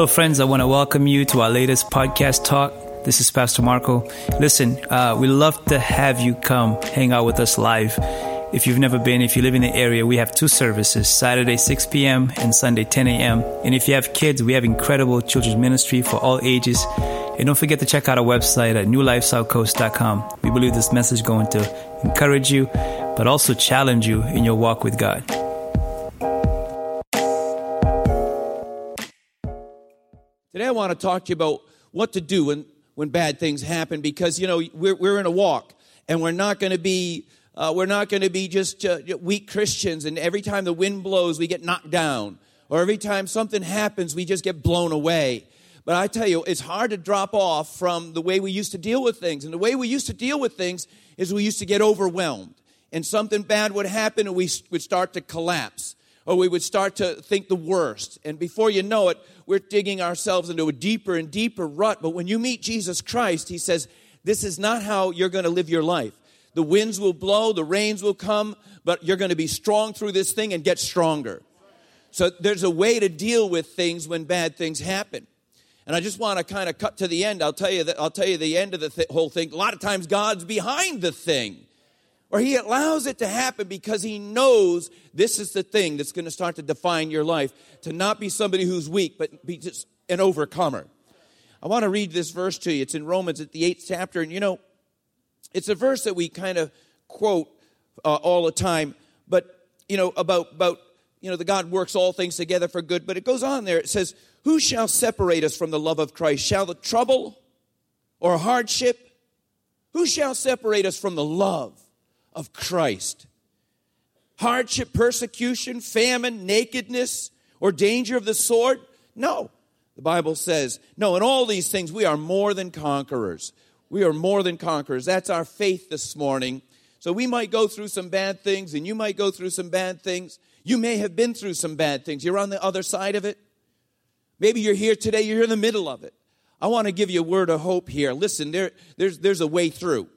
Hello, friends. I want to welcome you to our latest podcast talk. This is Pastor Marco. Listen, uh, we love to have you come hang out with us live. If you've never been, if you live in the area, we have two services, Saturday 6 p.m. and Sunday 10 a.m. And if you have kids, we have incredible children's ministry for all ages. And don't forget to check out our website at newlifesouthcoast.com. We believe this message is going to encourage you, but also challenge you in your walk with God. I want to talk to you about what to do when, when bad things happen because, you know, we're, we're in a walk and we're not going to be. Uh, we're not going to be just uh, weak Christians, and every time the wind blows, we get knocked down. Or every time something happens, we just get blown away. But I tell you, it's hard to drop off from the way we used to deal with things. And the way we used to deal with things is we used to get overwhelmed. And something bad would happen, and we would start to collapse or we would start to think the worst. And before you know it, we're digging ourselves into a deeper and deeper rut. But when you meet Jesus Christ, He says, This is not how you're going to live your life. The winds will blow, the rains will come, but you're going to be strong through this thing and get stronger. So there's a way to deal with things when bad things happen. And I just want to kind of cut to the end. I'll tell you that I'll tell you the end of the th- whole thing. A lot of times God's behind the thing or he allows it to happen because he knows this is the thing that's going to start to define your life to not be somebody who's weak but be just an overcomer. I want to read this verse to you. It's in romans at the eighth chapter and you know it's a verse that we kind of quote uh, all the time but you know about about you know the god works all things together for good but it goes on there. It says who shall separate us from the love of christ? Shall the trouble or hardship? Who shall separate us from the love of Christ. Hardship, persecution, famine, nakedness, or danger of the sword? No. The Bible says, no, in all these things we are more than conquerors. We are more than conquerors. That's our faith this morning. So we might go through some bad things, and you might go through some bad things. You may have been through some bad things. You're on the other side of it. Maybe you're here today, you're in the middle of it. I want to give you a word of hope here. Listen, there, there's, there's a way through.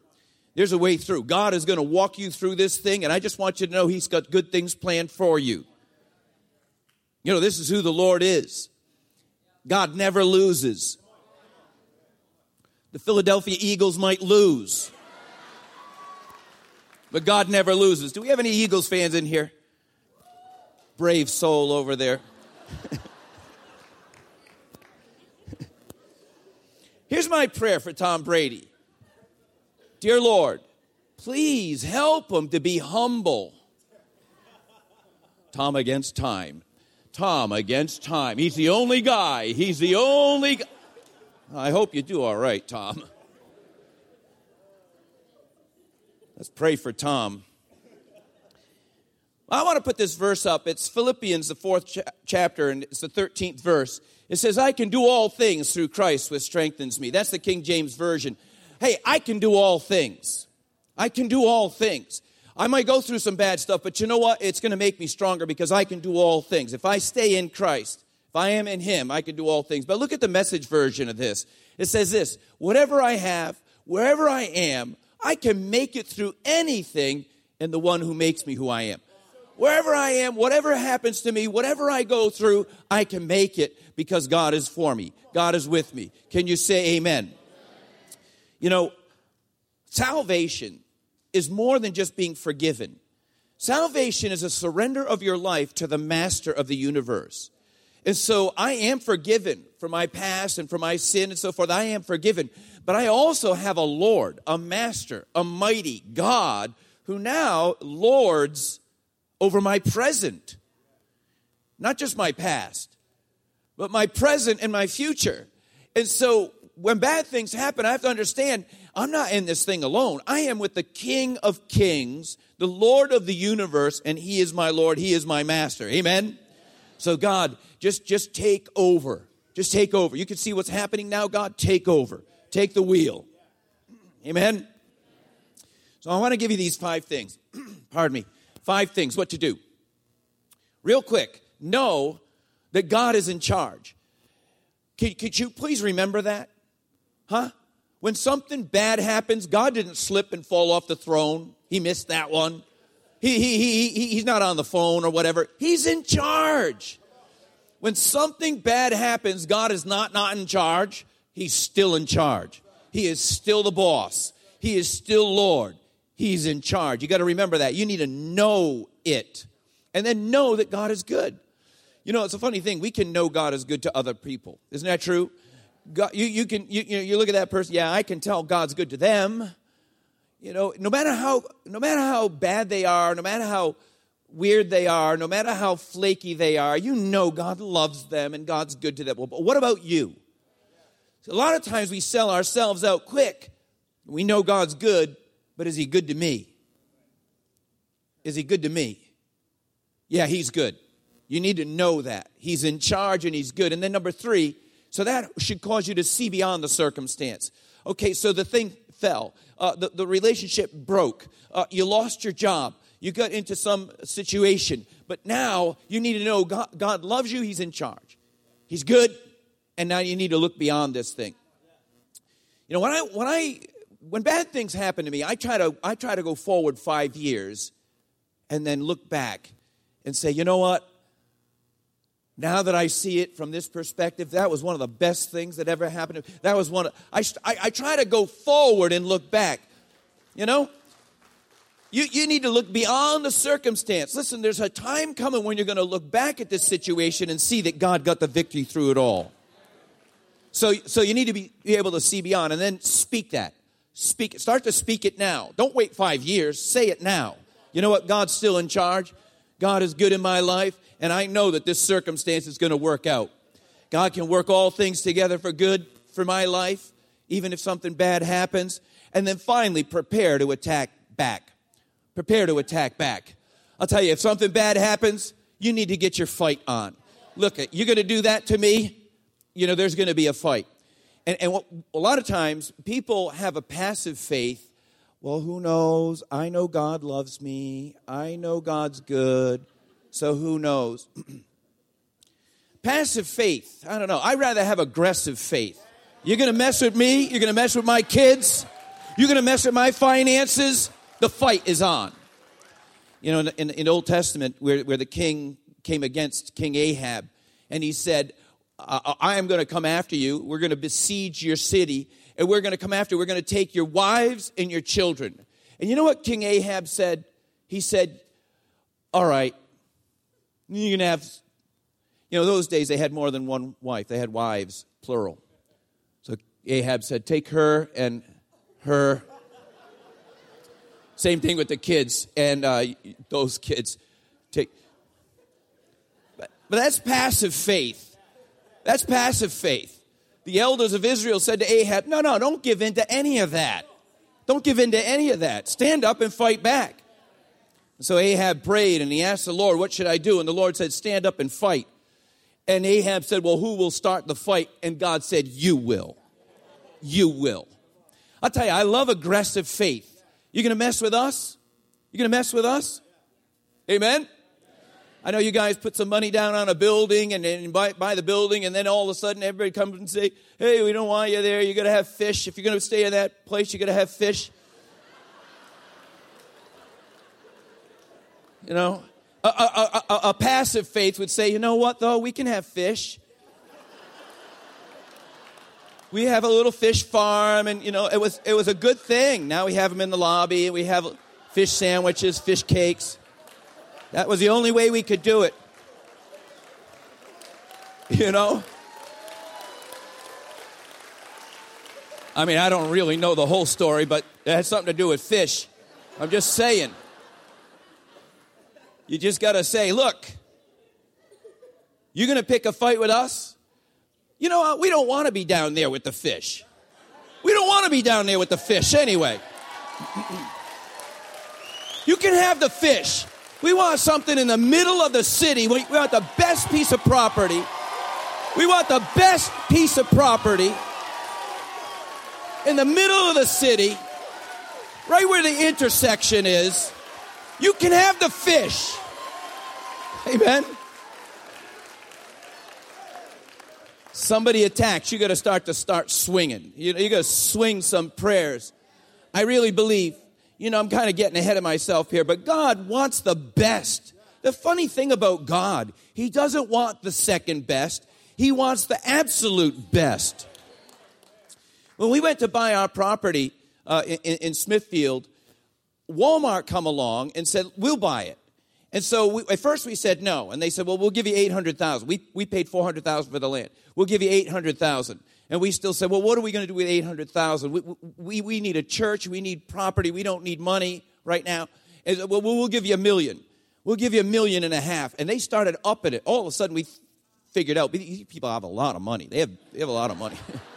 There's a way through. God is going to walk you through this thing, and I just want you to know He's got good things planned for you. You know, this is who the Lord is. God never loses. The Philadelphia Eagles might lose, but God never loses. Do we have any Eagles fans in here? Brave soul over there. Here's my prayer for Tom Brady. Dear Lord, please help him to be humble. Tom against time. Tom against time. He's the only guy. He's the only. I hope you do all right, Tom. Let's pray for Tom. I want to put this verse up. It's Philippians, the fourth cha- chapter, and it's the 13th verse. It says, I can do all things through Christ, which strengthens me. That's the King James Version hey, I can do all things. I can do all things. I might go through some bad stuff, but you know what? It's going to make me stronger because I can do all things. If I stay in Christ, if I am in Him, I can do all things. But look at the message version of this. It says this Whatever I have, wherever I am, I can make it through anything in the one who makes me who I am. Wherever I am, whatever happens to me, whatever I go through, I can make it because God is for me. God is with me. Can you say amen? You know, salvation is more than just being forgiven. Salvation is a surrender of your life to the master of the universe. And so I am forgiven for my past and for my sin and so forth. I am forgiven. But I also have a Lord, a master, a mighty God who now lords over my present. Not just my past, but my present and my future. And so when bad things happen, I have to understand I'm not in this thing alone. I am with the King of Kings, the Lord of the universe, and He is my Lord. He is my master. Amen? So, God, just, just take over. Just take over. You can see what's happening now, God. Take over. Take the wheel. Amen? So, I want to give you these five things. Pardon me. Five things what to do. Real quick, know that God is in charge. Could, could you please remember that? Huh? When something bad happens, God didn't slip and fall off the throne. He missed that one. He, he, he, he, he's not on the phone or whatever. He's in charge. When something bad happens, God is not not in charge. He's still in charge. He is still the boss. He is still Lord. He's in charge. You got to remember that. You need to know it. And then know that God is good. You know, it's a funny thing. We can know God is good to other people. Isn't that true? God, you, you can you, you, look at that person, yeah, I can tell God's good to them. You know, no matter how no matter how bad they are, no matter how weird they are, no matter how flaky they are, you know God loves them and God's good to them. Well, But what about you? A lot of times we sell ourselves out quick. We know God's good, but is He good to me? Is He good to me? Yeah, He's good. You need to know that. He's in charge and He's good. And then number three, so that should cause you to see beyond the circumstance. Okay, so the thing fell, uh, the, the relationship broke, uh, you lost your job, you got into some situation, but now you need to know God, God loves you, He's in charge. He's good, and now you need to look beyond this thing. You know, when I when I when bad things happen to me, I try to I try to go forward five years and then look back and say, you know what? Now that I see it from this perspective, that was one of the best things that ever happened. That was one. Of, I, I, I try to go forward and look back. You know, you, you need to look beyond the circumstance. Listen, there's a time coming when you're going to look back at this situation and see that God got the victory through it all. So, so you need to be, be able to see beyond and then speak that. Speak, start to speak it now. Don't wait five years. Say it now. You know what? God's still in charge. God is good in my life, and I know that this circumstance is going to work out. God can work all things together for good for my life, even if something bad happens. And then finally, prepare to attack back. Prepare to attack back. I'll tell you, if something bad happens, you need to get your fight on. Look, you're going to do that to me, you know, there's going to be a fight. And, and what, a lot of times, people have a passive faith. Well, who knows? I know God loves me. I know God's good. So who knows? passive faith. I don't know. I'd rather have aggressive faith. You're going to mess with me. You're going to mess with my kids. You're going to mess with my finances. The fight is on. You know, in, in, in Old Testament, where, where the king came against King Ahab, and he said, I am going to come after you. We're going to besiege your city, and we're going to come after. We're going to take your wives and your children. And you know what King Ahab said? He said, "All right, you can have." You know, those days they had more than one wife. They had wives, plural. So Ahab said, "Take her and her." Same thing with the kids and uh, those kids. Take, but, but that's passive faith. That's passive faith. The elders of Israel said to Ahab, No, no, don't give in to any of that. Don't give in to any of that. Stand up and fight back. So Ahab prayed and he asked the Lord, What should I do? And the Lord said, Stand up and fight. And Ahab said, Well, who will start the fight? And God said, You will. You will. I'll tell you, I love aggressive faith. You're going to mess with us? You're going to mess with us? Amen? I know you guys put some money down on a building and, and buy, buy, the building, and then all of a sudden everybody comes and say, "Hey, we don't want you there. You got to have fish. If you're going to stay in that place, you got to have fish." You know, a, a, a, a passive faith would say, "You know what? Though we can have fish." we have a little fish farm, and you know it was it was a good thing. Now we have them in the lobby, we have fish sandwiches, fish cakes. That was the only way we could do it. You know? I mean, I don't really know the whole story, but it had something to do with fish. I'm just saying. You just got to say, look, you're going to pick a fight with us? You know what? We don't want to be down there with the fish. We don't want to be down there with the fish anyway. You can have the fish. We want something in the middle of the city. We want the best piece of property. We want the best piece of property in the middle of the city, right where the intersection is. You can have the fish. Amen. Somebody attacks, you got to start to start swinging. You, you got to swing some prayers. I really believe you know, I'm kind of getting ahead of myself here, but God wants the best The funny thing about God, He doesn't want the second best, He wants the absolute best. When we went to buy our property uh, in, in, Smithfield, Walmart come along and said, We'll buy it. And so we, at first we said no, and they said, "Well, we'll give you eight hundred thousand. We we paid four hundred thousand for the land. We'll give you eight hundred thousand. And we still said, "Well, what are we going to do with eight hundred thousand? We, we we need a church. We need property. We don't need money right now. And, well, we'll give you a million. We'll give you a million and a half. And they started upping it. All of a sudden, we figured out these people have a lot of money. They have they have a lot of money.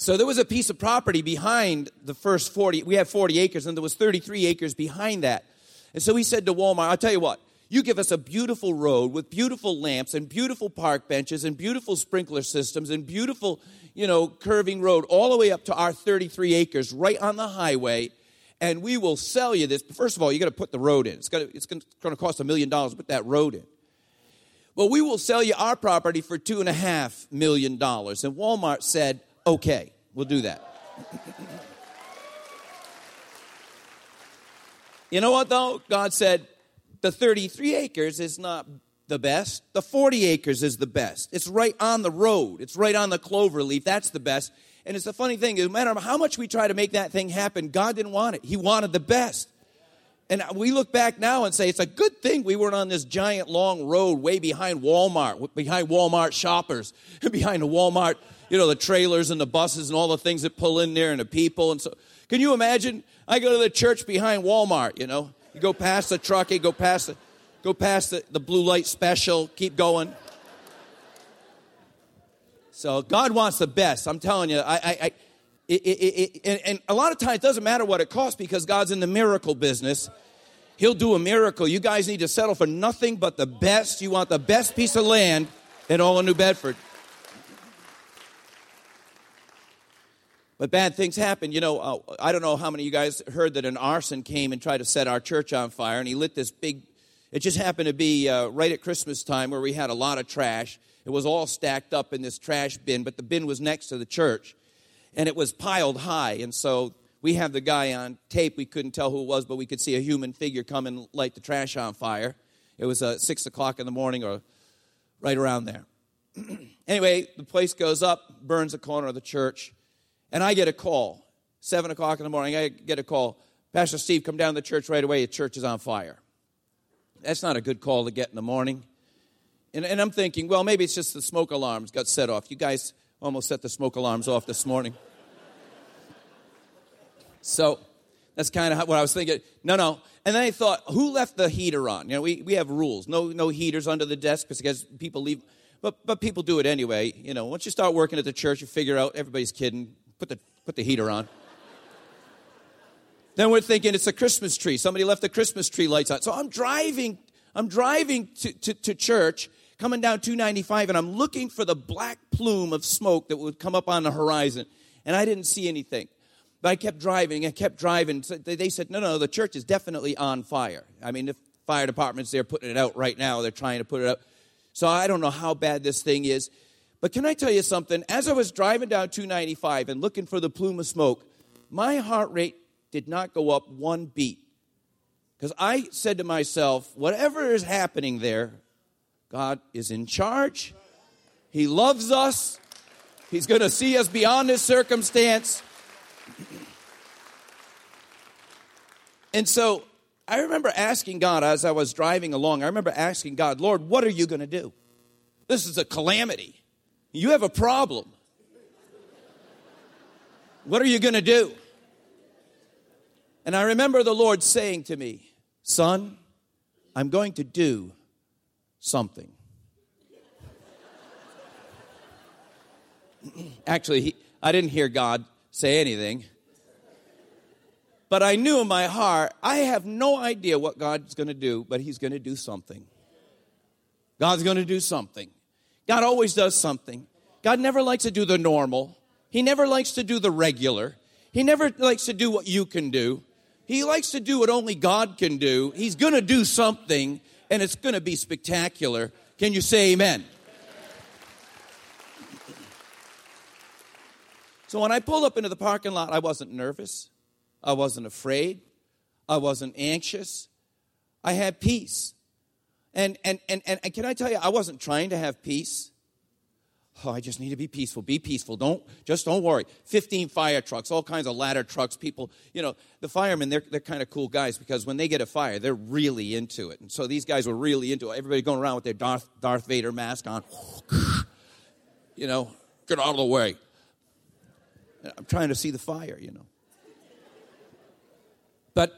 So there was a piece of property behind the first 40. We had 40 acres, and there was 33 acres behind that. And so he said to Walmart, I'll tell you what, you give us a beautiful road with beautiful lamps and beautiful park benches and beautiful sprinkler systems and beautiful, you know, curving road all the way up to our 33 acres right on the highway. And we will sell you this. First of all, you got to put the road in. It's, got it's going to cost a million dollars to put that road in. Well, we will sell you our property for two and a half million dollars. And Walmart said, okay, we'll do that. you know what, though? God said, the 33 acres is not the best. The 40 acres is the best. It's right on the road, it's right on the clover leaf. That's the best. And it's a funny thing, no matter how much we try to make that thing happen, God didn't want it. He wanted the best. And we look back now and say it's a good thing we weren't on this giant long road way behind Walmart, behind Walmart shoppers, behind the Walmart you know, the trailers and the buses and all the things that pull in there and the people. And so, can you imagine? I go to the church behind Walmart, you know. You go past the truck, you go past the, go past the, the blue light special, keep going. So God wants the best. I'm telling you, I, I, I it, it, it, and, and a lot of times it doesn't matter what it costs because God's in the miracle business. He'll do a miracle. You guys need to settle for nothing but the best. You want the best piece of land in all of New Bedford. But bad things happen. You know, uh, I don't know how many of you guys heard that an arson came and tried to set our church on fire, and he lit this big. It just happened to be uh, right at Christmas time where we had a lot of trash. It was all stacked up in this trash bin, but the bin was next to the church, and it was piled high. And so we have the guy on tape. We couldn't tell who it was, but we could see a human figure come and light the trash on fire. It was uh, six o'clock in the morning, or right around there. anyway, the place goes up, burns the corner of the church. And I get a call, 7 o'clock in the morning, I get a call. Pastor Steve, come down to the church right away. The church is on fire. That's not a good call to get in the morning. And, and I'm thinking, well, maybe it's just the smoke alarms got set off. You guys almost set the smoke alarms off this morning. So that's kind of what I was thinking. No, no. And then I thought, who left the heater on? You know, we, we have rules. No, no heaters under the desk because people leave. But, but people do it anyway. You know, once you start working at the church, you figure out everybody's kidding put the, put the heater on. then we're thinking it's a Christmas tree. Somebody left the Christmas tree lights on. So I'm driving, I'm driving to, to, to church, coming down 295, and I'm looking for the black plume of smoke that would come up on the horizon. And I didn't see anything. But I kept driving, I kept driving. So they said, no, no, the church is definitely on fire. I mean, the fire department's there putting it out right now. They're trying to put it out. So I don't know how bad this thing is. But can I tell you something? As I was driving down 295 and looking for the plume of smoke, my heart rate did not go up one beat. Because I said to myself, whatever is happening there, God is in charge. He loves us. He's going to see us beyond this circumstance. And so I remember asking God as I was driving along, I remember asking God, Lord, what are you going to do? This is a calamity. You have a problem. What are you going to do? And I remember the Lord saying to me, Son, I'm going to do something. Actually, he, I didn't hear God say anything. But I knew in my heart, I have no idea what God's going to do, but He's going to do something. God's going to do something. God always does something. God never likes to do the normal. He never likes to do the regular. He never likes to do what you can do. He likes to do what only God can do. He's going to do something, and it's going to be spectacular. Can you say amen? So when I pulled up into the parking lot, I wasn't nervous. I wasn't afraid. I wasn't anxious. I had peace. And, and, and, and, and can I tell you, I wasn't trying to have peace. Oh, I just need to be peaceful. Be peaceful. Don't just don't worry. 15 fire trucks, all kinds of ladder trucks, people, you know, the firemen, they're, they're kind of cool guys because when they get a fire, they're really into it. And so these guys were really into it. Everybody going around with their Darth, Darth Vader mask on. you know, get out of the way. I'm trying to see the fire, you know. But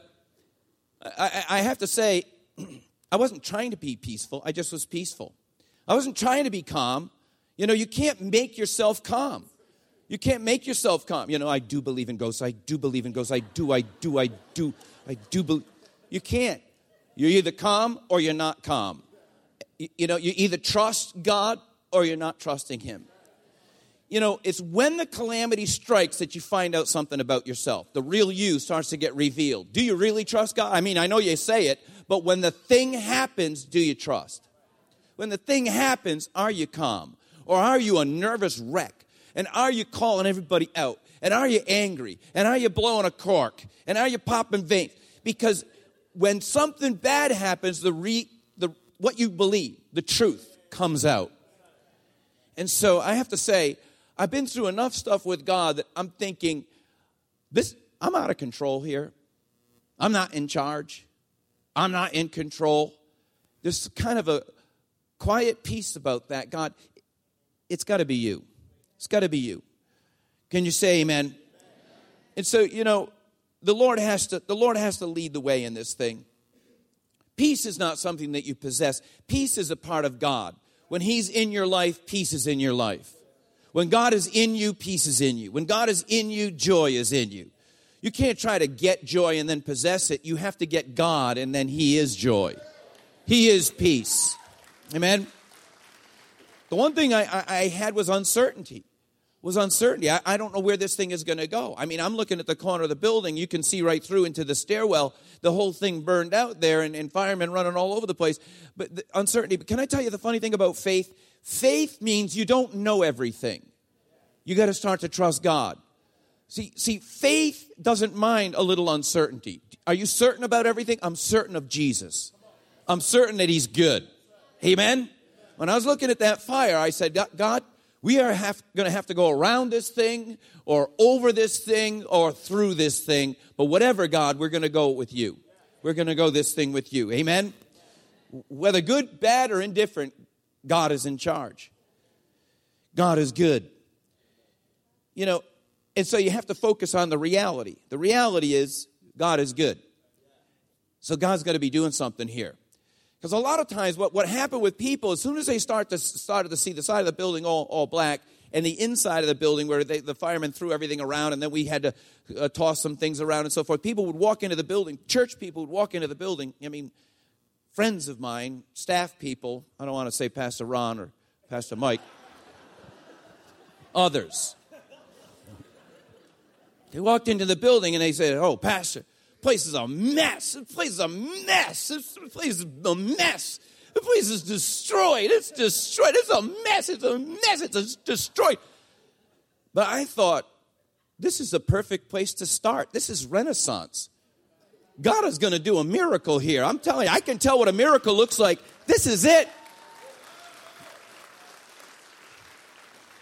I, I have to say, I wasn't trying to be peaceful. I just was peaceful. I wasn't trying to be calm. You know, you can't make yourself calm. You can't make yourself calm. You know, I do believe in ghosts. I do believe in ghosts. I do, I do, I do, I do believe. You can't. You're either calm or you're not calm. You know, you either trust God or you're not trusting Him. You know, it's when the calamity strikes that you find out something about yourself. The real you starts to get revealed. Do you really trust God? I mean, I know you say it, but when the thing happens, do you trust? When the thing happens, are you calm? Or are you a nervous wreck? And are you calling everybody out? And are you angry? And are you blowing a cork? And are you popping veins? Because when something bad happens, the, re, the what you believe, the truth, comes out. And so I have to say, I've been through enough stuff with God that I'm thinking, this I'm out of control here. I'm not in charge. I'm not in control. There's kind of a quiet peace about that. God, it's got to be you. It's got to be you. Can you say amen? And so, you know, the Lord has to the Lord has to lead the way in this thing. Peace is not something that you possess. Peace is a part of God. When he's in your life, peace is in your life. When God is in you, peace is in you. When God is in you, joy is in you. You can't try to get joy and then possess it. You have to get God and then he is joy. He is peace. Amen. The one thing I, I, I had was uncertainty. Was uncertainty. I, I don't know where this thing is going to go. I mean, I'm looking at the corner of the building. You can see right through into the stairwell. The whole thing burned out there, and, and firemen running all over the place. But the uncertainty. But can I tell you the funny thing about faith? Faith means you don't know everything. You got to start to trust God. See, see, faith doesn't mind a little uncertainty. Are you certain about everything? I'm certain of Jesus. I'm certain that He's good. Amen. When I was looking at that fire, I said, God, we are going to have to go around this thing or over this thing or through this thing. But whatever, God, we're going to go with you. We're going to go this thing with you. Amen? Whether good, bad, or indifferent, God is in charge. God is good. You know, and so you have to focus on the reality. The reality is God is good. So God's going to be doing something here. Because a lot of times, what, what happened with people, as soon as they start to, started to see the side of the building all, all black, and the inside of the building where they, the firemen threw everything around, and then we had to uh, toss some things around and so forth, people would walk into the building, church people would walk into the building. I mean, friends of mine, staff people, I don't want to say Pastor Ron or Pastor Mike, others. They walked into the building and they said, Oh, Pastor, place is a mess. The place is a mess. This place is a mess. The place is destroyed. It's destroyed. It's a mess. It's a mess. It's destroyed. But I thought, this is a perfect place to start. This is Renaissance. God is going to do a miracle here. I'm telling you, I can tell what a miracle looks like. This is it.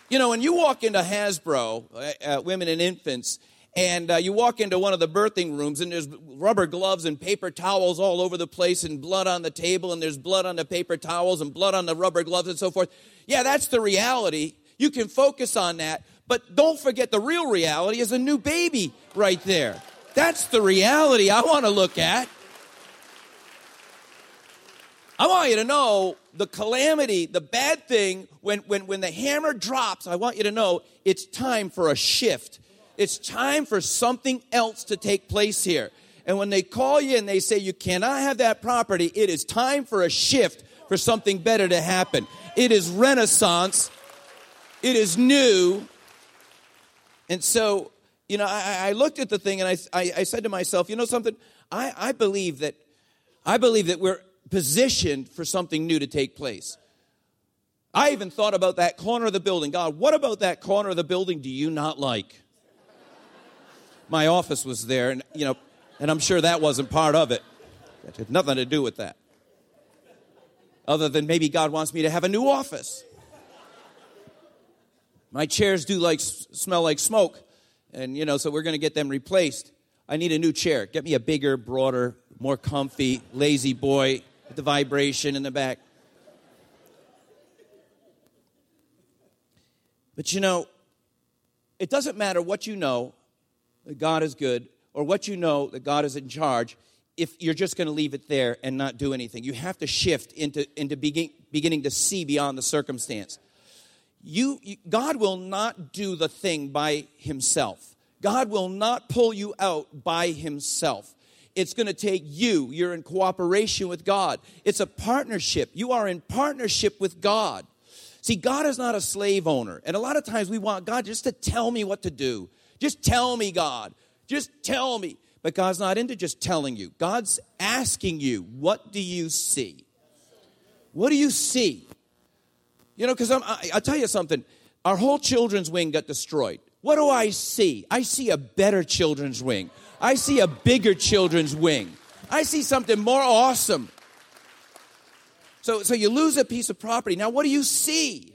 You know, when you walk into Hasbro, uh, uh women and infants, and uh, you walk into one of the birthing rooms and there's rubber gloves and paper towels all over the place and blood on the table and there's blood on the paper towels and blood on the rubber gloves and so forth yeah that's the reality you can focus on that but don't forget the real reality is a new baby right there that's the reality i want to look at i want you to know the calamity the bad thing when, when, when the hammer drops i want you to know it's time for a shift it's time for something else to take place here. And when they call you and they say you cannot have that property, it is time for a shift for something better to happen. It is renaissance. It is new. And so, you know, I, I looked at the thing and I, I, I, said to myself, you know something? I, I believe that I believe that we're positioned for something new to take place. I even thought about that corner of the building. God, what about that corner of the building do you not like? my office was there, and you know, and I'm sure that wasn't part of it. It had nothing to do with that. Other than maybe God wants me to have a new office. My chairs do like smell like smoke, and you know, so we're going to get them replaced. I need a new chair. Get me a bigger, broader, more comfy, La-Z-Boy with the vibration in the back. But you know, it doesn't matter what you know that God is good or what you know that God is in charge if you're just going to leave it there and not do anything. You have to shift into, into begin, beginning to see beyond the circumstance. You, God will not do the thing by himself. God will not pull you out by himself. It's going to take you. You're in cooperation with God. It's a partnership. You are in partnership with God. See, God is not a slave owner. And a lot of times we want God just to tell me what to do. Just tell me, God. Just tell me. But God's not into just telling you. God's asking you, what do you see? What do you see? You know, because I'll tell you something. Our whole children's wing got destroyed. What do I see? I see a better children's wing. I see a bigger children's wing. I see something more awesome. So, so you lose a piece of property. Now, what do you see?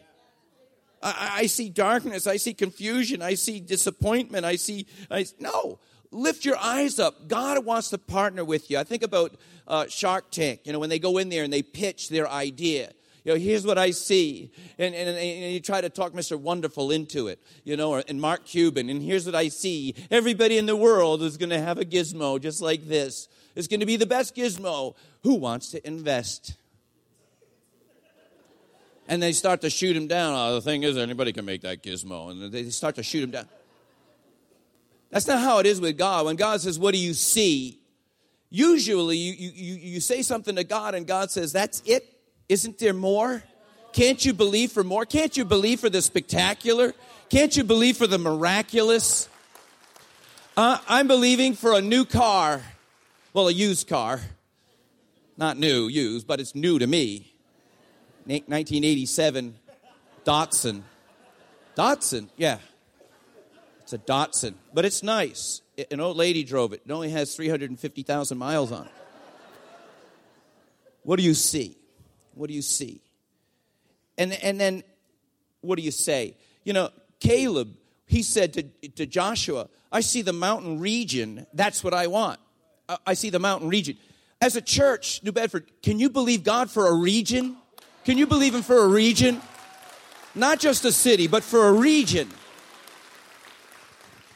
I, I see darkness. I see confusion. I see disappointment. I see, I, no. Lift your eyes up. God wants to partner with you. I think about uh, Shark Tank, you know, when they go in there and they pitch their idea you know, here's what I see. And, and, and you try to talk Mr. Wonderful into it, you know, or, and Mark Cuban, and here's what I see. Everybody in the world is going to have a gizmo just like this. It's going to be the best gizmo. Who wants to invest? And they start to shoot him down. Oh, the thing is, anybody can make that gizmo. And they start to shoot him down. That's not how it is with God. When God says, What do you see? Usually you, you, you say something to God, and God says, That's it. Isn't there more? Can't you believe for more? Can't you believe for the spectacular? Can't you believe for the miraculous? Uh, I'm believing for a new car. Well, a used car. Not new, used, but it's new to me. 1987 Datsun. Datsun, yeah. It's a Datsun, but it's nice. An old lady drove it. It only has 350,000 miles on it. What do you see? What do you see? And, and then what do you say? You know, Caleb, he said to, to Joshua, I see the mountain region. That's what I want. I, I see the mountain region. As a church, New Bedford, can you believe God for a region? Can you believe Him for a region? Not just a city, but for a region.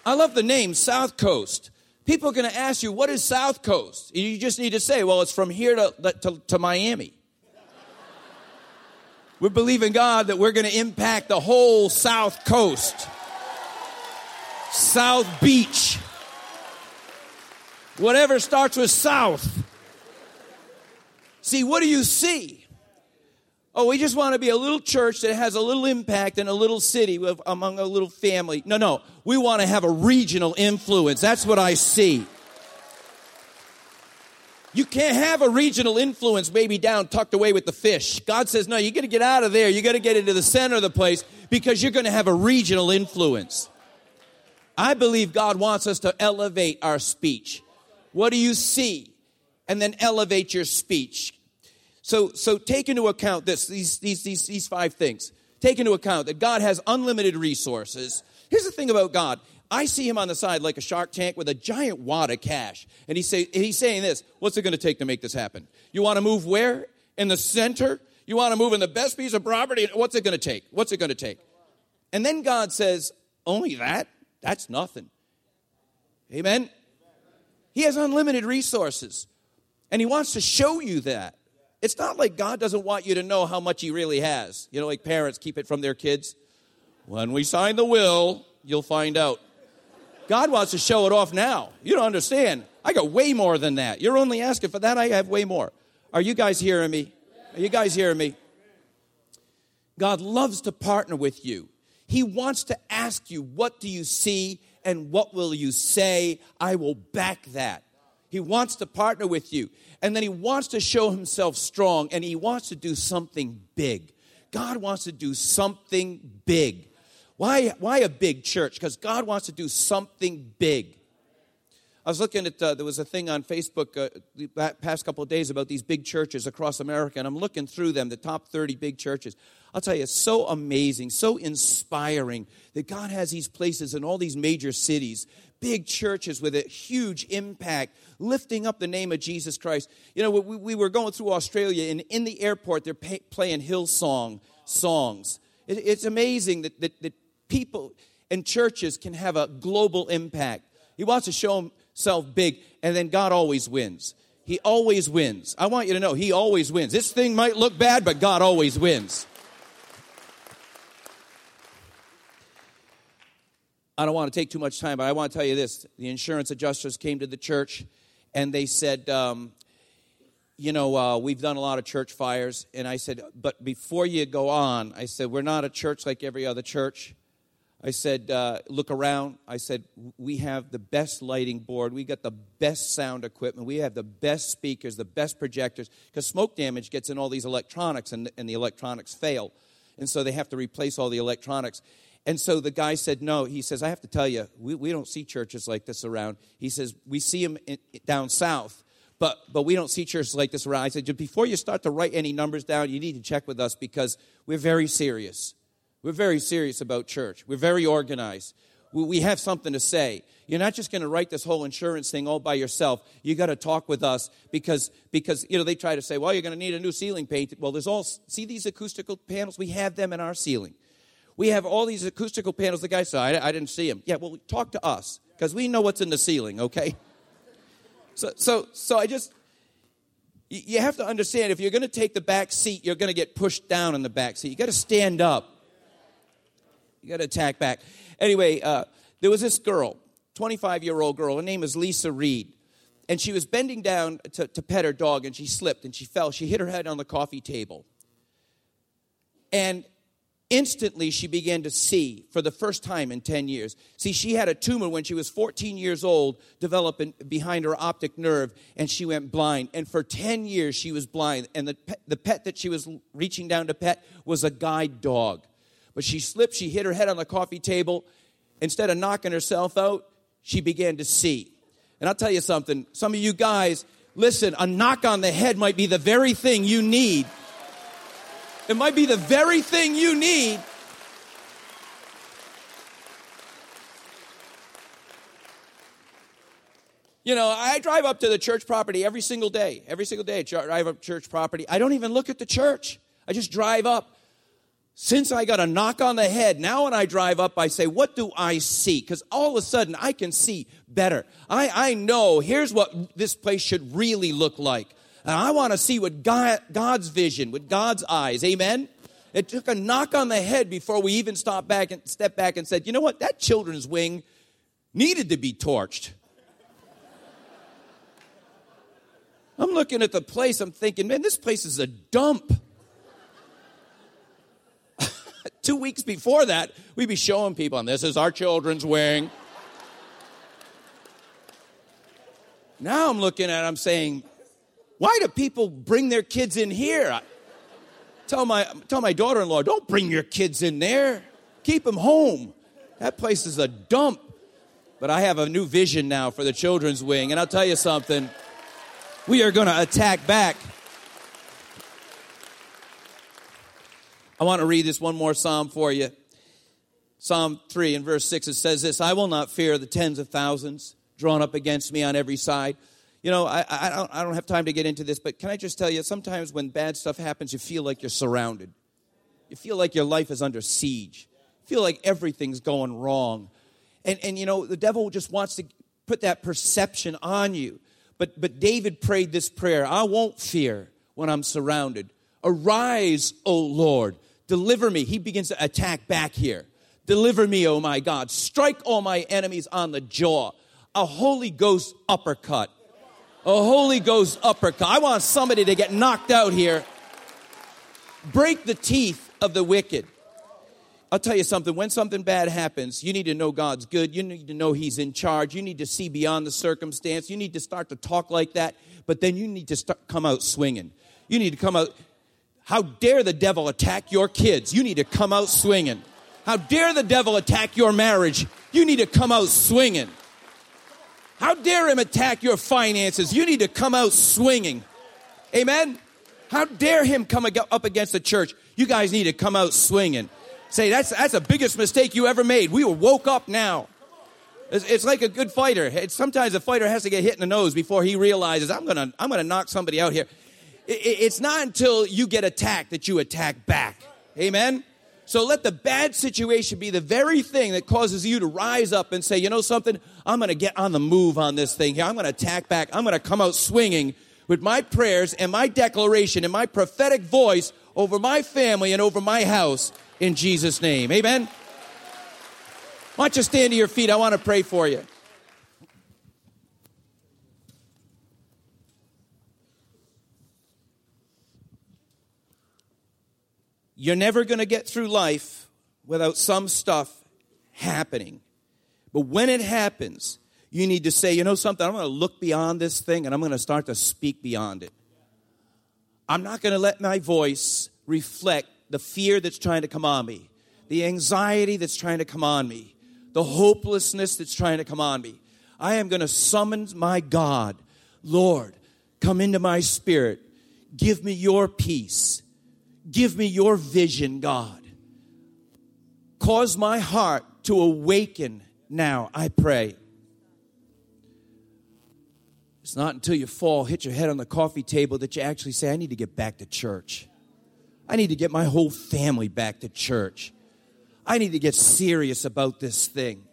I love the name South Coast. People are going to ask you, what is South Coast? You just need to say, well, it's from here to, to, to Miami. We're believing God that we're going to impact the whole South Coast, South Beach, whatever starts with South. See, what do you see? Oh, we just want to be a little church that has a little impact in a little city with, among a little family. No, no. We want to have a regional influence. That's what I see. You can't have a regional influence maybe down tucked away with the fish. God says, no, you got to get out of there. You got to get into the center of the place because you're going to have a regional influence. I believe God wants us to elevate our speech. What do you see? And then elevate your speech. So, so take into account this, these, these, these, these five things. Take into account that God has unlimited resources. Here's the thing about God. I see him on the side like a shark tank with a giant wad of cash. And, he say, and he's saying this What's it going to take to make this happen? You want to move where? In the center? You want to move in the best piece of property? What's it going to take? What's it going to take? And then God says, Only that? That's nothing. Amen? He has unlimited resources. And he wants to show you that. It's not like God doesn't want you to know how much he really has. You know, like parents keep it from their kids. When we sign the will, you'll find out. God wants to show it off now. You don't understand. I got way more than that. You're only asking for that. I have way more. Are you guys hearing me? Are you guys hearing me? God loves to partner with you. He wants to ask you, What do you see and what will you say? I will back that. He wants to partner with you. And then he wants to show himself strong and he wants to do something big. God wants to do something big. Why, why a big church? Because God wants to do something big. I was looking at, uh, there was a thing on Facebook uh, the past couple of days about these big churches across America, and I'm looking through them, the top 30 big churches. I'll tell you, it's so amazing, so inspiring that God has these places in all these major cities, big churches with a huge impact, lifting up the name of Jesus Christ. You know, we, we were going through Australia, and in the airport, they're pay, playing Hillsong songs. It, it's amazing that, that, that people and churches can have a global impact. He wants to show himself big, and then God always wins. He always wins. I want you to know, He always wins. This thing might look bad, but God always wins. I don't want to take too much time, but I want to tell you this. The insurance adjusters came to the church and they said, um, You know, uh, we've done a lot of church fires. And I said, But before you go on, I said, We're not a church like every other church. I said, uh, look around. I said, we have the best lighting board. We got the best sound equipment. We have the best speakers, the best projectors. Because smoke damage gets in all these electronics, and, and the electronics fail. And so they have to replace all the electronics. And so the guy said, no. He says, I have to tell you, we, we don't see churches like this around. He says, we see them in, down south. But, but we don't see churches like this around. I said, before you start to write any numbers down, you need to check with us because we're very serious. We're very serious about church. We're very organized. We have something to say. You're not just going to write this whole insurance thing all by yourself. You got to talk with us because because you know they try to say, well, you're going to need a new ceiling paint. Well, there's all see these acoustical panels. We have them in our ceiling. We have all these acoustical panels. The guy said, I, I didn't see them. Yeah, well, talk to us because we know what's in the ceiling. Okay. So so so I just you have to understand if you're going to take the back seat, you're going to get pushed down in the back seat. You got to stand up. You got to attack back. Anyway, uh, there was this girl, 25 year old girl. Her name is Lisa Reed. And she was bending down to, to pet her dog and she slipped and she fell. She hit her head on the coffee table. And instantly she began to see for the first time in 10 years. See, she had a tumor when she was 14 years old, developing behind her optic nerve, and she went blind. And for 10 years she was blind. And the the pet that she was reaching down to pet was a guide dog. But she slipped, she hit her head on the coffee table. Instead of knocking herself out, she began to see. And I'll tell you something, some of you guys, listen, a knock on the head might be the very thing you need. It might be the very thing you need You know, I drive up to the church property every single day. Every single day, I drive up church property. I don't even look at the church. I just drive up. Since I got a knock on the head, now when I drive up, I say, What do I see? Because all of a sudden I can see better. I, I know here's what this place should really look like. And I want to see what God, God's vision, with God's eyes. Amen? It took a knock on the head before we even stopped back and stepped back and said, You know what? That children's wing needed to be torched. I'm looking at the place, I'm thinking, man, this place is a dump. Two weeks before that, we'd be showing people, and this is our children's wing. now I'm looking at I'm saying, why do people bring their kids in here? I tell my, tell my daughter in law, don't bring your kids in there. Keep them home. That place is a dump. But I have a new vision now for the children's wing, and I'll tell you something. We are going to attack back. I want to read this one more psalm for you. Psalm 3 and verse 6, it says this I will not fear the tens of thousands drawn up against me on every side. You know, I, I, don't, I don't have time to get into this, but can I just tell you, sometimes when bad stuff happens, you feel like you're surrounded. You feel like your life is under siege. You feel like everything's going wrong. And, and you know, the devil just wants to put that perception on you. But, but David prayed this prayer I won't fear when I'm surrounded. Arise, O Lord. Deliver me. He begins to attack back here. Deliver me, oh my God. Strike all my enemies on the jaw. A Holy Ghost uppercut. A Holy Ghost uppercut. I want somebody to get knocked out here. Break the teeth of the wicked. I'll tell you something. When something bad happens, you need to know God's good. You need to know He's in charge. You need to see beyond the circumstance. You need to start to talk like that, but then you need to start, come out swinging. You need to come out. How dare the devil attack your kids? You need to come out swinging. How dare the devil attack your marriage? You need to come out swinging. How dare him attack your finances? You need to come out swinging. Amen? How dare him come up against the church? You guys need to come out swinging. Say, that's, that's the biggest mistake you ever made. We were woke up now. It's, it's like a good fighter. It's, sometimes a fighter has to get hit in the nose before he realizes, I'm going to I'm gonna knock somebody out here. It, it, it's not until you get attacked that you attack back. Amen? So let the bad situation be the very thing that causes you to rise up and say, you know something? I'm going to get on the move on this thing here. I'm going to attack back. I'm going to come out swinging with my prayers and my declaration and my prophetic voice over my family and over my house in Jesus' name. Amen? Why don't you stand to your feet? I want to pray for you. You're never going to get through life without some stuff happening. But when it happens, you need to say, you know something, I'm going to look beyond this thing and I'm going to start to speak beyond it. I'm not going to let my voice reflect the fear that's trying to come on me, the anxiety that's trying to come on me, the hopelessness that's trying to come on me. I am going to summon my God. Lord, come into my spirit. Give me your peace. Give me your vision, God. Cause my heart to awaken now, I pray. It's not until you fall, hit your head on the coffee table that you actually say, I need to get back to church. I need to get my whole family back to church. I need to get serious about this thing.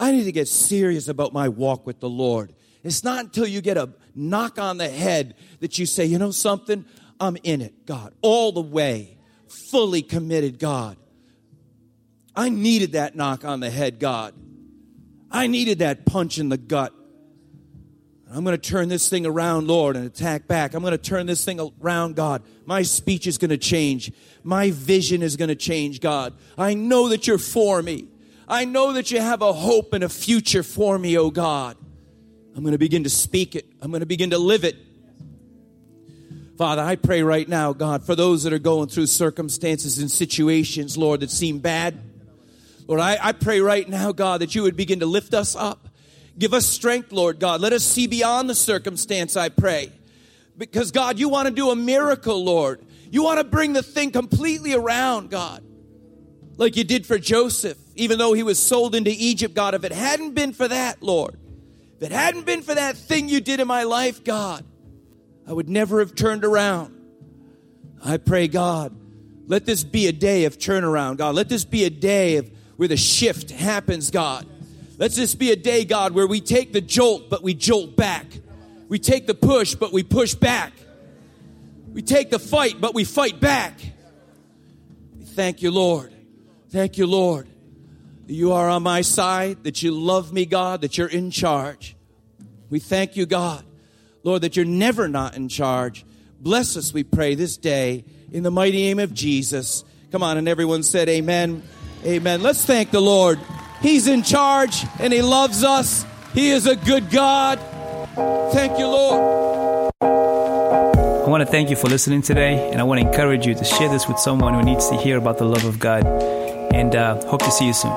I need to get serious about my walk with the Lord. It's not until you get a knock on the head that you say, you know something? I'm in it, God, all the way, fully committed, God. I needed that knock on the head, God. I needed that punch in the gut. I'm going to turn this thing around, Lord, and attack back. I'm going to turn this thing around, God. My speech is going to change. My vision is going to change, God. I know that you're for me. I know that you have a hope and a future for me, oh God. I'm going to begin to speak it. I'm going to begin to live it. Father, I pray right now, God, for those that are going through circumstances and situations, Lord, that seem bad. Lord, I, I pray right now, God, that you would begin to lift us up. Give us strength, Lord God. Let us see beyond the circumstance, I pray. Because, God, you want to do a miracle, Lord. You want to bring the thing completely around, God. Like you did for Joseph, even though he was sold into Egypt, God. If it hadn't been for that, Lord, if it hadn't been for that thing you did in my life, God, I would never have turned around. I pray, God, let this be a day of turnaround, God. Let this be a day of where the shift happens, God. Let this be a day, God, where we take the jolt, but we jolt back. We take the push, but we push back. We take the fight, but we fight back. Thank you, Lord. Thank you, Lord. You are on my side, that you love me, God, that you're in charge. We thank you, God. Lord, that you're never not in charge. Bless us, we pray, this day in the mighty name of Jesus. Come on, and everyone said, Amen. Amen. Let's thank the Lord. He's in charge and He loves us. He is a good God. Thank you, Lord. I want to thank you for listening today, and I want to encourage you to share this with someone who needs to hear about the love of God. And uh, hope to see you soon.